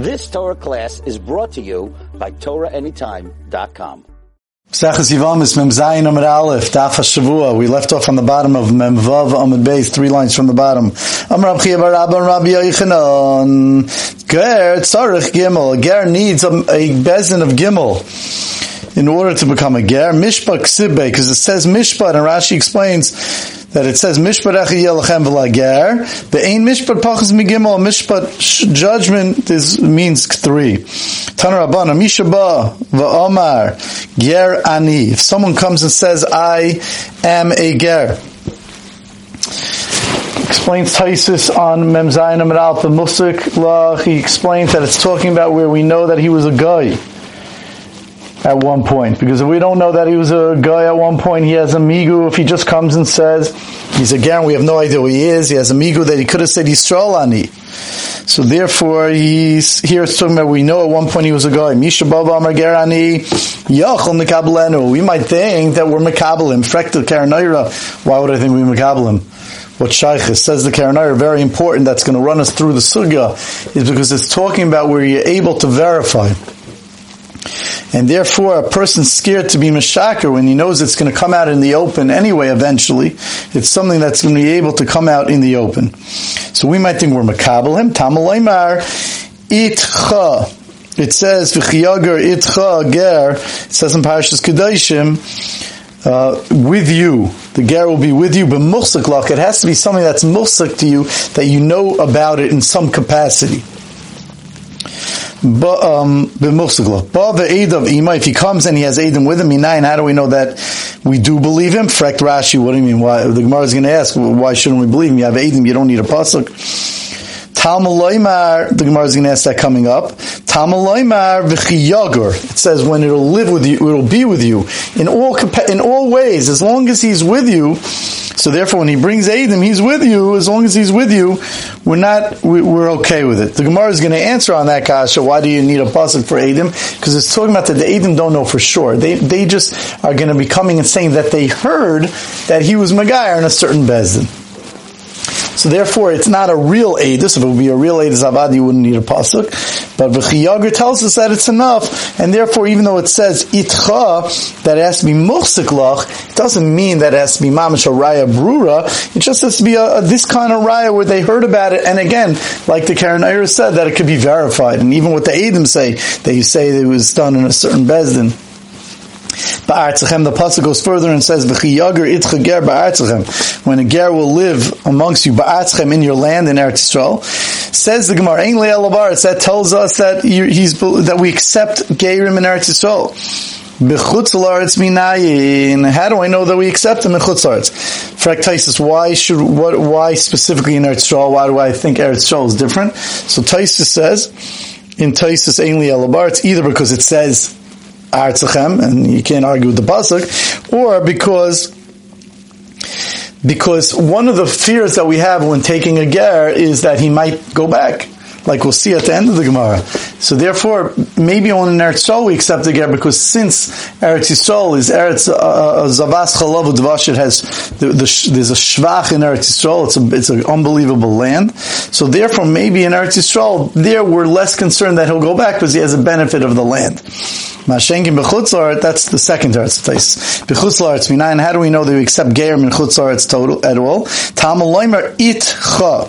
This Torah class is brought to you by TorahAnytime.com. Mem Zayin Amid Aleph. We left off on the bottom of Mem Vav Amid Beis, three lines from the bottom. Am Rabbi. Ger Tzarech Gimel. Ger needs a, a bezin of Gimel in order to become a Ger. Mishpat Ksibe, because it says Mishpat, and Rashi explains that it says mishpat yelachem v'lager. The ain mishpat pachas migimel. Mishpat judgment is means three. Tanarabana mishaba va'omar ger ani. If someone comes and says, "I am a ger." Explains Taisus on Memzayin Amid Alpha Musik Law. He explains that it's talking about where we know that he was a guy at one point. Because if we don't know that he was a guy at one point, he has a migu. If he just comes and says he's a Garen, we have no idea who he is. He has a migu that he could have said he's Strolani. So therefore, he's here. It's talking about we know at one point he was a guy. Misha Baba Amar Yachol. We might think that we're Mekabelim. Frektel Karanaira. Why would I think we're Mekabelim? What Shaykh says the Karanaira, very important, that's going to run us through the Sugya, is because it's talking about where you're able to verify. And therefore, a person's scared to be Meshaker when he knows it's going to come out in the open anyway, eventually. It's something that's going to be able to come out in the open. So we might think we're Makabal him. Tamalaymar, itcha. It says, V'chiyager itcha ger. It says in Parashas Kedoshim, uh, with you. The ger will be with you, but muhsik It has to be something that's muhsik to you, that you know about it in some capacity. But um, But the aid of if he comes and he has Adim with him, Minayin, how do we know that we do believe him? Frekt Rashi, what do you mean? Why the Gemara is going to ask, why shouldn't we believe him? You have Adim, you don't need a pasuk. Talmud the Gemara is going to ask that coming up. Talmud v'chiyagur. It says when it'll live with you, it'll be with you in all in all ways, as long as he's with you. So therefore, when he brings Adam, he's with you. As long as he's with you, we're not we, are okay with it. The Gemara is going to answer on that kasha. Why do you need a pasuk for Adam? Because it's talking about that the Adam don't know for sure. They they just are going to be coming and saying that they heard that he was Magayar in a certain bezdin. So therefore, it's not a real Edis. If it would be a real Edis Avad, you wouldn't need a pasuk. But V'chiyager tells us that it's enough, and therefore, even though it says itcha, that it has to be muchsiklach, it doesn't mean that it has to be mamash a raya brura. It just has to be a, a, this kind of raya where they heard about it, and again, like the Karen Iris said, that it could be verified. And even what the Edom say, they say it was done in a certain bezdin. Ba'artzachem, the pasuk goes further and says. When a ger will live amongst you, ba'artzachem in your land in Eretz Yisrael, says the Gemara, "Ein le'alabaretz." That tells us that he's that we accept gerim in Eretz Yisrael. B'chutz minayin. How do I know that we accept them in chutz Frak why should what? Why specifically in Eretz Yisrael? Why do I think Eretz Yisrael is different? So Taisus says in Taisus Ainli Alabar, it's either because it says Artzachem, and you can't argue with the pasuk, or because because one of the fears that we have when taking a ger is that he might go back, like we'll see at the end of the Gemara. So therefore, maybe only in Eretz Yisrael we accept the ger because since Eretz Yisrael is Eretz uh, uh, Zavas Chalav Dvash, it has the, the, there's a shvach in Eretz Yisrael. It's a it's an unbelievable land. So therefore, maybe in Eretz Yisrael, there we're less concerned that he'll go back because he has a benefit of the land. Mashenkin b'chutzlaret, that's the second Eretz place. B'chutzlaret minayin, how do we know that we accept Geir chutzlaret total at all? Talmud loimer itcha,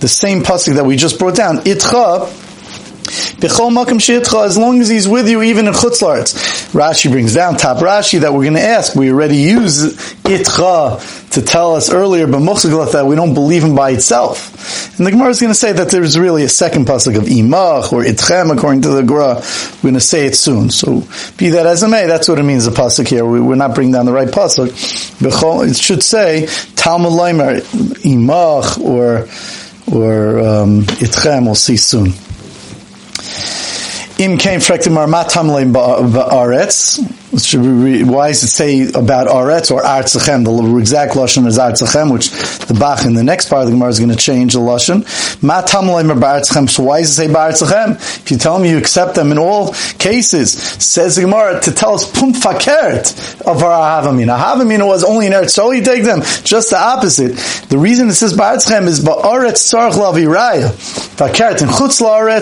the same pasuk that we just brought down, itcha, as long as he's with you, even in chutzlaretz. Rashi brings down top Rashi that we're going to ask. We already use itcha to tell us earlier, but that we don't believe him by itself. And the Gemara is going to say that there's really a second pasuk of imach or itchem, according to the Gemara. We're going to say it soon. So be that as it may, that's what it means. The pasuk here, we're not bringing down the right pasuk. It should say Talmud imach or or um, itchem. We'll see soon. Im came frektim armatam ba'aretz. Should we read, why does it say about Aretz or Artzachem? The exact Lashon is Artzachem, which the Bach in the next part of the Gemara is going to change the Lashon. So why does it say Bartzachem? If you tell me you accept them in all cases, says the Gemara to tell us Pum of our Ahavamina. Ahavamina was only in Eretz, so you take them. Just the opposite. The reason it says Bartzachem is Ba'aretz Tzarech Lavi Raya. Fakert. In Chutz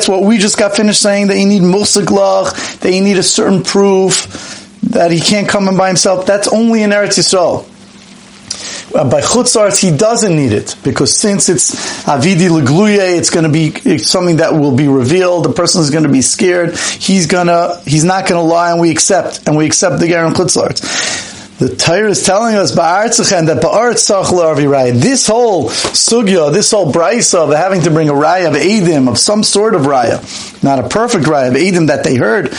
what we just got finished saying, that you need Musik Lach, that you need a certain proof, that he can't come in by himself, that's only in Eretz Yisrael. Uh, by chutzars, he doesn't need it because since it's avidi legluye, it's going to be something that will be revealed. The person is going to be scared. He's gonna he's not going to lie, and we accept and we accept the garam chutzars. The Torah is telling us ba'artzachen that ba'aretz raya. This whole sugya, this whole brisa of having to bring a raya of edim of some sort of raya, not a perfect raya of edim that they heard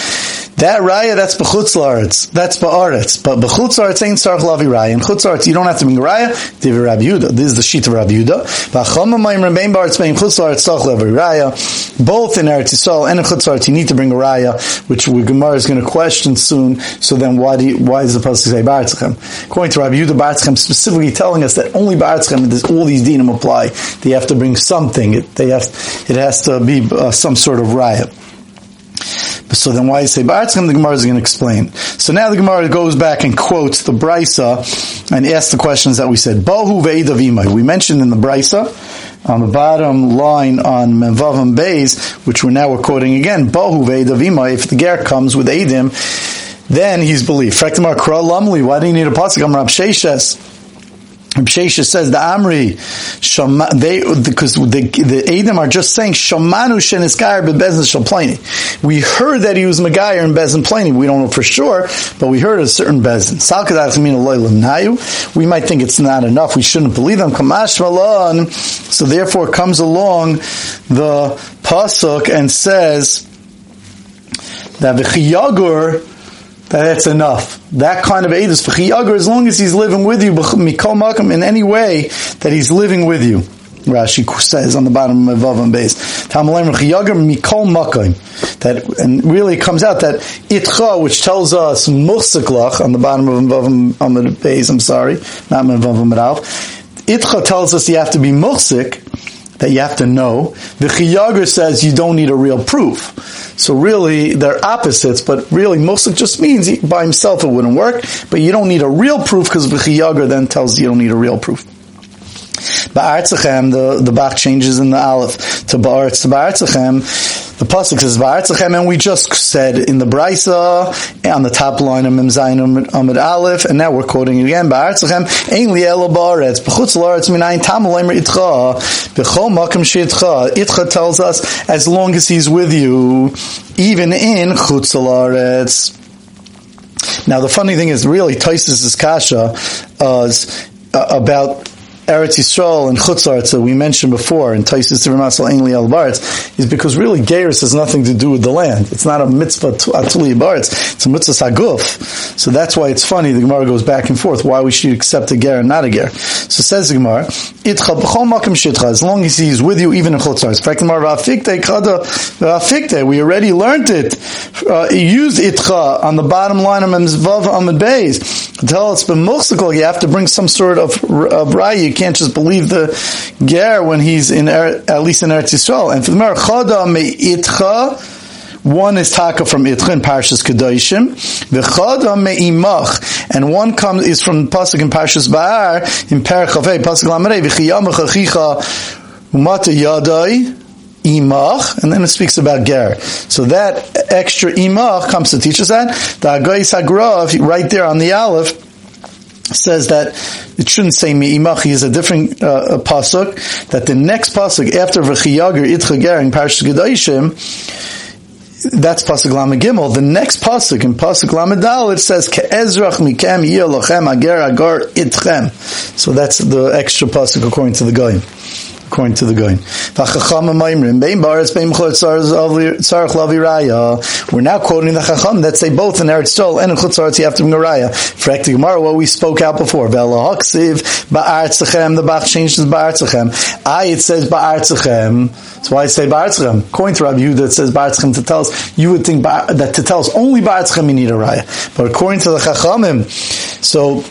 that raya, that's b'chutz la'aretz. That's ba'aretz. But b'chutz la'aretz ain't sarach lavi raya. In chutz la'aretz, you don't have to bring raya. Divi Rabbi Yehuda. This is the sheet of Rabbi Yehuda. B'achom ha'mayim remain ba'aretz bein chutz sarach lavi raya. Both in Eretz Yisrael and in chutz la'aretz, you need to bring a raya, which the Gemara is going to question soon. So then why do you, why is it supposed say ba'aretzchem? According to Rabbi Yehuda, ba'aretzchem specifically telling us that only ba'aretzchem, all these dinim apply. They have to bring something. It, they have, it has to be uh, some sort of raya. So then why you say Ba'atzchem, the Gemara is going to explain. So now the Gemara goes back and quotes the Brisa and asks the questions that we said. Bohu ve'edavimai. We mentioned in the Brisa, on the bottom line on Menvavim Beis, which we're now quoting again, Bohu ve'edavimai, if the Ger comes with Edim, then he's believed. Frektamar Kra Lamli, why do you need a pasuk? I'm Rab Sheshes. Shesha says the Amri, Shama, they because the, the Edom are just saying Shamanu Sheniskar Bezin Shalplani. We heard that he was Megayer in Bezin Plani. We don't know for sure, but we heard a certain Bezin. We might think it's not enough. We shouldn't believe them. So therefore comes along the pasuk and says that the Chiyagur that's enough. That kind of edus for as long as he's living with you, mikol in any way that he's living with you. Rashi says on the bottom of Vavam base, mikol makim. That and really comes out that itcha, which tells us musaklach on the bottom of Vavam base. I'm sorry, not Vavam Itcha tells us you have to be musik, that you have to know. The chiyager says you don't need a real proof. So really, they're opposites, but really, Mosik just means he, by himself it wouldn't work, but you don't need a real proof because V'chiyager then tells you you don't need a real proof. Ba'artzachem, the, the Bach changes in the Aleph to Ba'artzachem. The Pasuk says Ba'artzachem, and we just said in the Brisa, on the top line of Mem Zayin Amid Aleph, and now we're quoting it again, Ba'artzachem, Ein li elo Ba'aretz, B'chutz l'Aretz minayin tam olaymer itcha, B'chol makam she'itcha. Itcha tells us, as long as he's with you, even in Chutz l'Aretz. Now the funny thing is, really, Taisus' kasha is uh, about Eretz Yisrael and Chutzarts that we mentioned before in Taisis Tivrimasal Ainli Al Baritz is because really Geras has nothing to do with the land. It's not a mitzvah Atuli Baritz. It's a mitzvah Saguf. So that's why it's funny. The Gemara goes back and forth why we should accept a Ger and not a Ger. So says the Gemara, Itcha b'chol makim shitcha, as long as he's with you even in Chutzarts. In fact, Gemara, V'afikte kada V'afikte, we already learned it. Uh, use Itcha on the bottom line of Memzvav Amid Beis. Tell us, but you have to bring some sort of, of can't just believe the ger when he's in er, at least in Eretz Yisrael. And for the Merchada me'itcha, one is taka from Itcha in Parshas Kedoshim, v'chada me'imach, and one comes is from pasuk in Parshas Behar in Perchavei pasuk Lamarei v'chiyamach achicha umata yadai imach, and then it speaks about ger. So that extra imach comes to teach us that the Agais Hagrav right there on the Aleph says that it shouldn't say mi'imachi is a different uh, pasuk. That the next pasuk after v'chiyager itchager in Parashas Kedoshim, that's pasuk lamed gimel. The next pasuk in pasuk lamed dal it says ke'ezrach mikem yilochem ager agar itchem. So that's the extra pasuk according to the Gaon. According to the Gaon. We're now quoting the Chacham that say both in Eretz Yisrael and in Chutz you have to bring a raya. For Ekti Gemara, what we spoke out before. The Bach changes Ba'artzachem. I, it says Ba'artzachem. That's why say Ba'artzachem. According to Rabbi Yehuda, it says Ba'artzachem to tell us, you would think that to tell us only Ba'artzachem you need a raya. But according to the Chachamim, so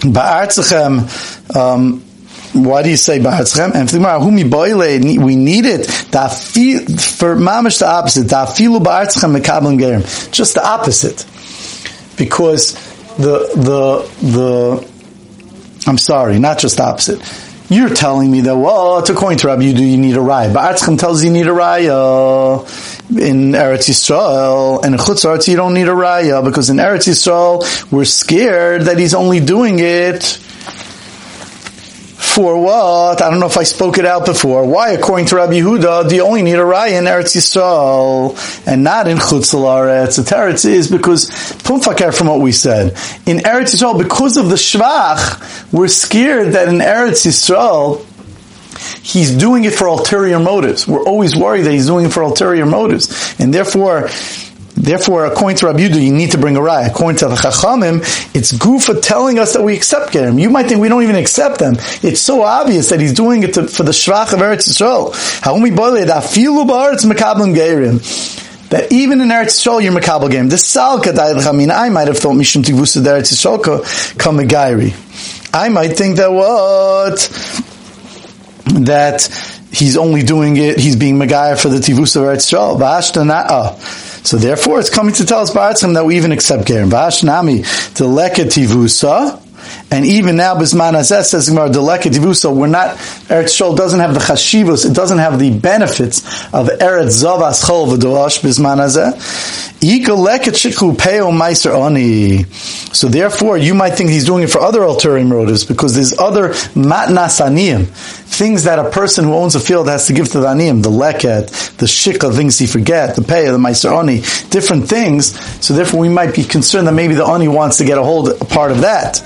Ba'artzachem, um, why do you say Ba'atzchem? And Humi Boile, we need it. For Mamish the opposite. Dafilu Ba'atzchem Mekablan Gerim. Just the opposite. Because the, the, the, I'm sorry, not just the opposite. You're telling me that, well, to according to Rabbi you do you need a raya. Ba'atzchem tells you you need a raya. In Eretz Yisrael and in Chutz Eretz you don't need a raya because in Eretz Yisrael we're scared that he's only doing it for what? I don't know if I spoke it out before. Why, according to Rabbi Yehuda, do you only need a raya in Eretz Yisrael and not in Chutz Laaretz? The Teretz is because, Pumfakar from what we said, in Eretz Yisrael, because of the Shvach, we're scared that in Eretz Yisrael, he's doing it for ulterior motives. We're always worried that he's doing it for ulterior motives. And therefore, Therefore, according to Rabbi Yudah, you need to bring a raya. According to the Chachamim, it's Gufa telling us that we accept Gerim. You might think we don't even accept them. It's so obvious that he's doing it to, for the Shvach of Eretz Yisrael. How am we boiling that Few Lubavitcherim that even in Eretz Yisrael, you're Makabal Gerim. The Salka Daid I might have thought Mishum Tivusa Eretz Yisrael come Megairi. I might think that what? That he's only doing it, he's being Megayah for the Tivusa Eretz Yisrael. So therefore, it's coming to tell us Baratzim that we even accept Gerim. Vashnami, the leket tivusa, and even now, Bisman says Gemara, Deleket Tivusa, we're not, Eretz Shol doesn't have the chashivos, it doesn't have the benefits of Eretz Zavas Chol V'doash Bisman Azeh. So therefore, you might think he's doing it for other ulterior motives because there's other matnas aniyim, things that a person who owns a field has to give to the aniyim, the leket, the shikha, things he forget, the pay, of the meiser oni, different things. So therefore, we might be concerned that maybe the ani wants to get a hold of a part of that.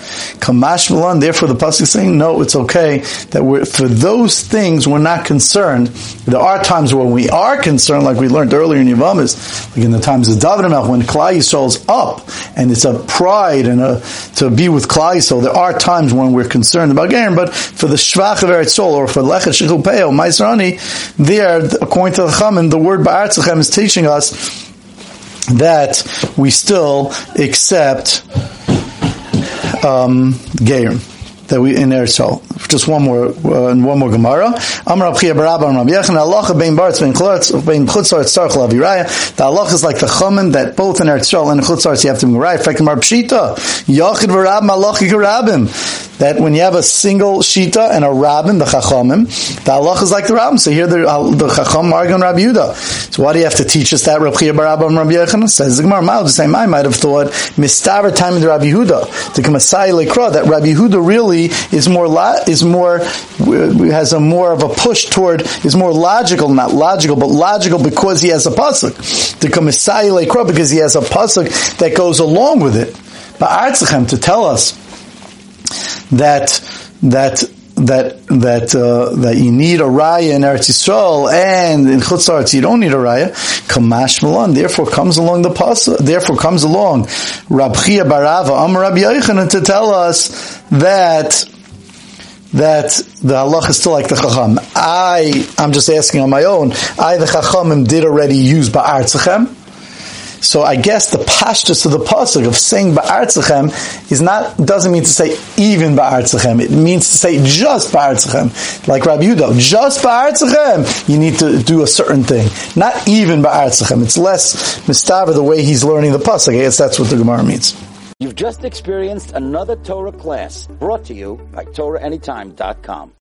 Kamash Milan, therefore the pasuk is saying, no, it's okay that we're, for those things we're not concerned. There are times when we are concerned, like we learned earlier in Yavamis, like in the times of David when Klal Yisrael's up, and it's a pride and a, to be with Klal Yisrael, there are times when we're concerned about Gerim, but for the Shvach of Eretz Sol, or for Lechet Shechul Peo, Maizrani, there, according to the Chamin, the word Ba'artzachem is teaching us that we still accept um, that we in Eretz Yisrael. Just one more, uh, one more Gemara. Amar Abchia Barabba Amar Yechon Allah bein Baritz bein Chutz bein Chutzar Tzarch Laviraya. The Allah is like the Chumen that both in Eretz Yisrael and in Chutzar you have to be right. Fakim Mar Pshita Yachid Varab Malachi Garabim that when you have a single shita and a rabbin, the chachamim, the Allah is like the rabbin. So here the, uh, the chacham argue on Rabbi Yudah. So why do you have to teach us that? Rabbi Barabba and Rabbi Yechon says the Gemara. The same I might have thought mistaver time in the Rabbi Yehuda come a lekra that Rabbi Yehuda really is more is more has a more of a push toward is more logical, not logical, but logical because he has a pasuk to come a lekra because he has a pasuk that goes along with it. But to tell us that that that that uh, that you need a raya in Eretz Yisrael and in Chutz you don't need a raya. Kamash Milan. Therefore comes along the pasuk. Therefore comes along Rab Chia Barava Am Rabbi Yochanan to tell us that that the halach is still like the chacham. I I'm just asking on my own. I the chachamim did already use ba'artzachem so I guess the pashtus of the pasuk of saying ba'artzachem is not doesn't mean to say even ba'artzachem. It means to say just ba'artzachem, like Rabbi Yudah, just ba'artzachem. You need to do a certain thing, not even ba'artzachem. It's less mistaver the way he's learning the pasuk. I guess that's what the Gemara means. You've just experienced another Torah class brought to you by TorahAnytime.com.